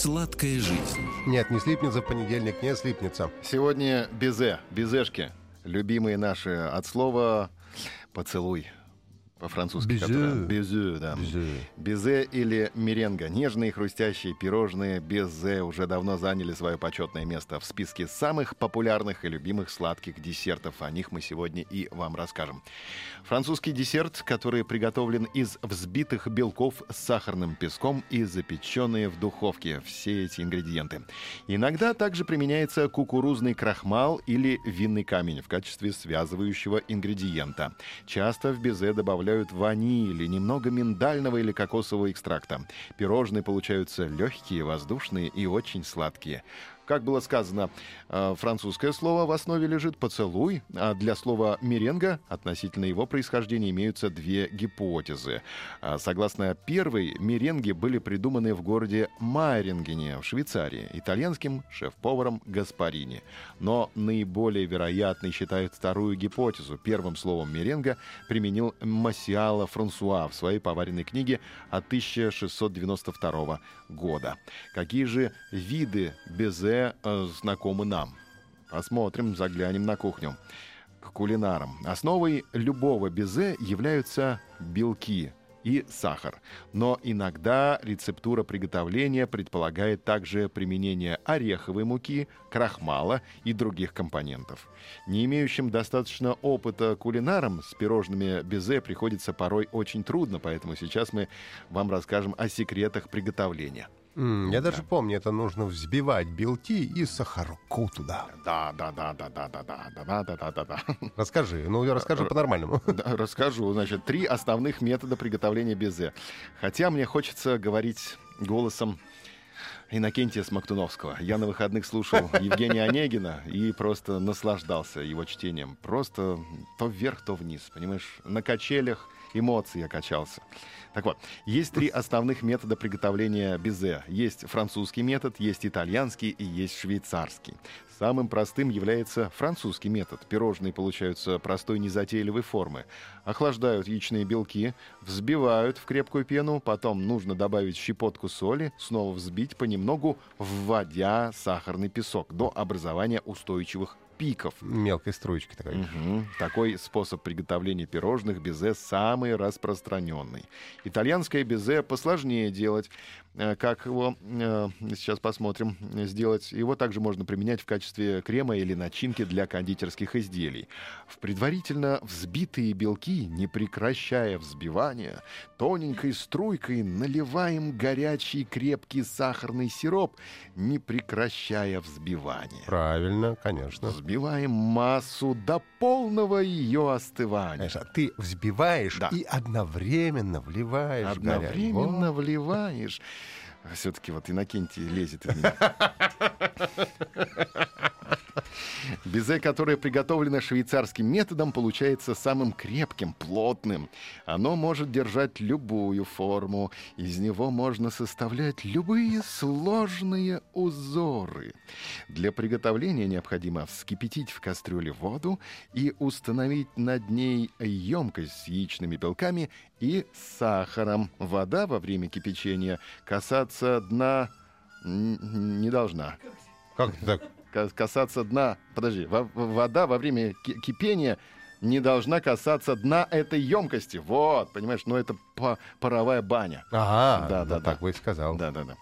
Сладкая жизнь. Нет, не слипнется в понедельник, не слипнется. Сегодня безе, безешки. Любимые наши от слова поцелуй. По-французски. Безе. которое- Безе, да. Безе. Безе или меренга. Нежные хрустящие пирожные безе уже давно заняли свое почетное место в списке самых популярных и любимых сладких десертов. О них мы сегодня и вам расскажем. Французский десерт, который приготовлен из взбитых белков с сахарным песком и запеченные в духовке. Все эти ингредиенты. Иногда также применяется кукурузный крахмал или винный камень в качестве связывающего ингредиента. Часто в безе добавляют ваниль и немного миндального или кокосового экстракта. Пирожные получаются легкие, воздушные и очень сладкие. Как было сказано, э, французское слово в основе лежит «поцелуй», а для слова «меренга» относительно его происхождения имеются две гипотезы. А, Согласно первой, меренги были придуманы в городе Майрингене в Швейцарии итальянским шеф-поваром Гаспарини. Но наиболее вероятной считают вторую гипотезу. Первым словом меренга применил Массиала Франсуа в своей поваренной книге от 1692 года. Какие же виды безе э, знакомы нам? Посмотрим, заглянем на кухню. К кулинарам. Основой любого безе являются белки и сахар. Но иногда рецептура приготовления предполагает также применение ореховой муки, крахмала и других компонентов. Не имеющим достаточно опыта кулинарам с пирожными безе приходится порой очень трудно, поэтому сейчас мы вам расскажем о секретах приготовления. М, Я даже помню, это нужно взбивать белки и сахарку туда. Да, да, да, да, да, да, да, да, да, да, да, да. Расскажи, ну расскажи по-нормальному. Да, расскажу. Значит, три основных метода приготовления безе. Хотя мне хочется говорить голосом Иннокентия Смоктуновского. Я на выходных слушал Евгения Онегина и просто наслаждался его чтением. Просто то вверх, то вниз, понимаешь? На качелях эмоций я качался. Так вот, есть три основных метода приготовления безе. Есть французский метод, есть итальянский и есть швейцарский. Самым простым является французский метод. Пирожные получаются простой незатейливой формы. Охлаждают яичные белки, взбивают в крепкую пену, потом нужно добавить щепотку соли, снова взбить понемногу, вводя сахарный песок до образования устойчивых пиков. Мелкой струечкой такой. Мгм. Такой способ приготовления пирожных безе самый распространенный. Итальянское безе посложнее делать. Э, Как его, э, сейчас посмотрим, сделать. Его также можно применять в качестве крема или начинки для кондитерских изделий. В предварительно взбитые белки, не прекращая взбивания, тоненькой струйкой наливаем горячий крепкий сахарный сироп, не прекращая взбивания. Правильно, конечно. Взбиваем массу до полного ее остывания. Знаешь, а ты взбиваешь Да. и одновременно вливаешь. Одновременно вливаешь. Все-таки вот Иннокентий лезет из меня. Безе, которое приготовлено швейцарским методом, получается самым крепким, плотным. Оно может держать любую форму. Из него можно составлять любые сложные узоры. Для приготовления необходимо вскипятить в кастрюле воду и установить над ней емкость с яичными белками и сахаром. Вода во время кипячения касаться дна не должна. Как так? Ка- Касаться дна... Подожди, во- вода во время ки- кипения не должна касаться дна этой емкости. Вот, понимаешь, ну это па- паровая баня. Ага, Да, да, да, так да. бы и сказал. Да, да, да.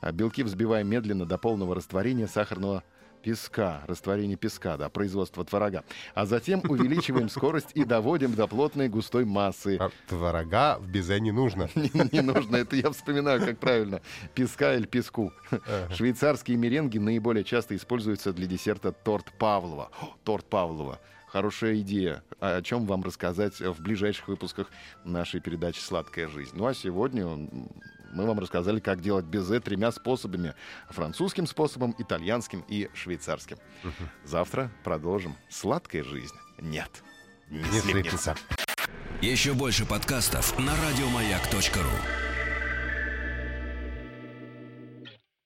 А белки взбиваем медленно до полного растворения сахарного песка, растворения песка, да, производства творога. А затем увеличиваем скорость и доводим до плотной густой массы. А Творога в безе не нужно. Не, не нужно, это я вспоминаю, как правильно. Песка или песку. Швейцарские меренги наиболее часто используются для десерта торт Павлова. О, торт Павлова. Хорошая идея, о чем вам рассказать в ближайших выпусках нашей передачи «Сладкая жизнь». Ну а сегодня Мы вам рассказали, как делать безе тремя способами. Французским способом, итальянским и швейцарским. Завтра продолжим. Сладкая жизнь? Нет. Не, Не слипнется. Еще больше подкастов на радиомаяк.ру.